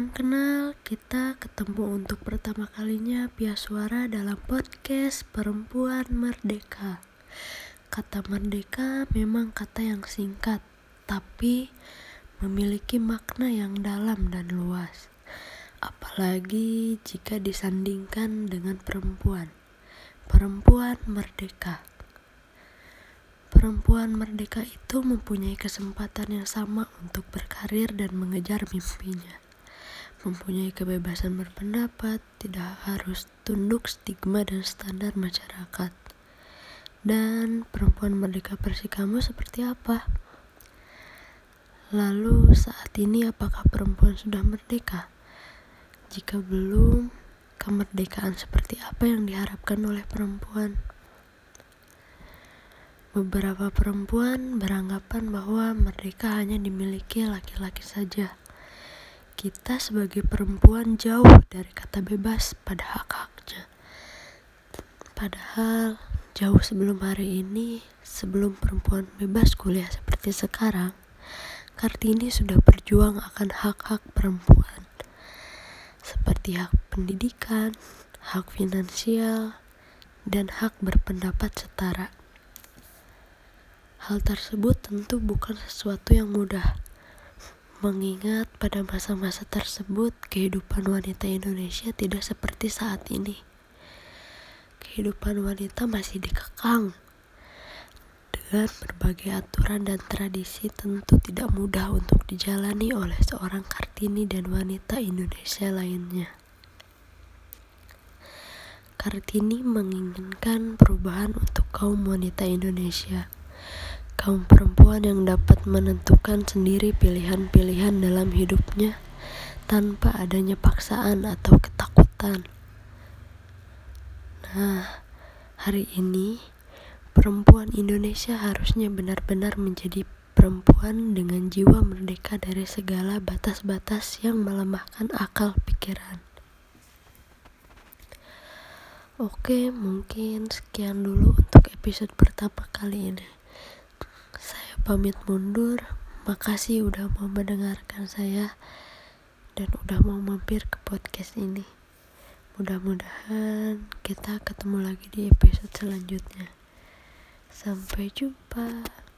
salam kenal. Kita ketemu untuk pertama kalinya via suara dalam podcast Perempuan Merdeka. Kata merdeka memang kata yang singkat, tapi memiliki makna yang dalam dan luas. Apalagi jika disandingkan dengan perempuan. Perempuan merdeka. Perempuan merdeka itu mempunyai kesempatan yang sama untuk berkarir dan mengejar mimpinya. Mempunyai kebebasan berpendapat, tidak harus tunduk stigma dan standar masyarakat. Dan perempuan merdeka versi kamu seperti apa? Lalu saat ini apakah perempuan sudah merdeka? Jika belum, kemerdekaan seperti apa yang diharapkan oleh perempuan? Beberapa perempuan beranggapan bahwa merdeka hanya dimiliki laki-laki saja. Kita sebagai perempuan jauh dari kata bebas pada hak-haknya. Padahal jauh sebelum hari ini, sebelum perempuan bebas kuliah seperti sekarang, Kartini sudah berjuang akan hak-hak perempuan. Seperti hak pendidikan, hak finansial, dan hak berpendapat setara. Hal tersebut tentu bukan sesuatu yang mudah, mengingat pada masa-masa tersebut kehidupan wanita Indonesia tidak seperti saat ini. Kehidupan wanita masih dikekang dengan berbagai aturan dan tradisi tentu tidak mudah untuk dijalani oleh seorang Kartini dan wanita Indonesia lainnya. Kartini menginginkan perubahan untuk kaum wanita Indonesia kaum perempuan yang dapat menentukan sendiri pilihan-pilihan dalam hidupnya tanpa adanya paksaan atau ketakutan. Nah, hari ini perempuan Indonesia harusnya benar-benar menjadi perempuan dengan jiwa merdeka dari segala batas-batas yang melemahkan akal pikiran. Oke, mungkin sekian dulu untuk episode pertama kali ini pamit mundur. Makasih udah mau mendengarkan saya dan udah mau mampir ke podcast ini. Mudah-mudahan kita ketemu lagi di episode selanjutnya. Sampai jumpa.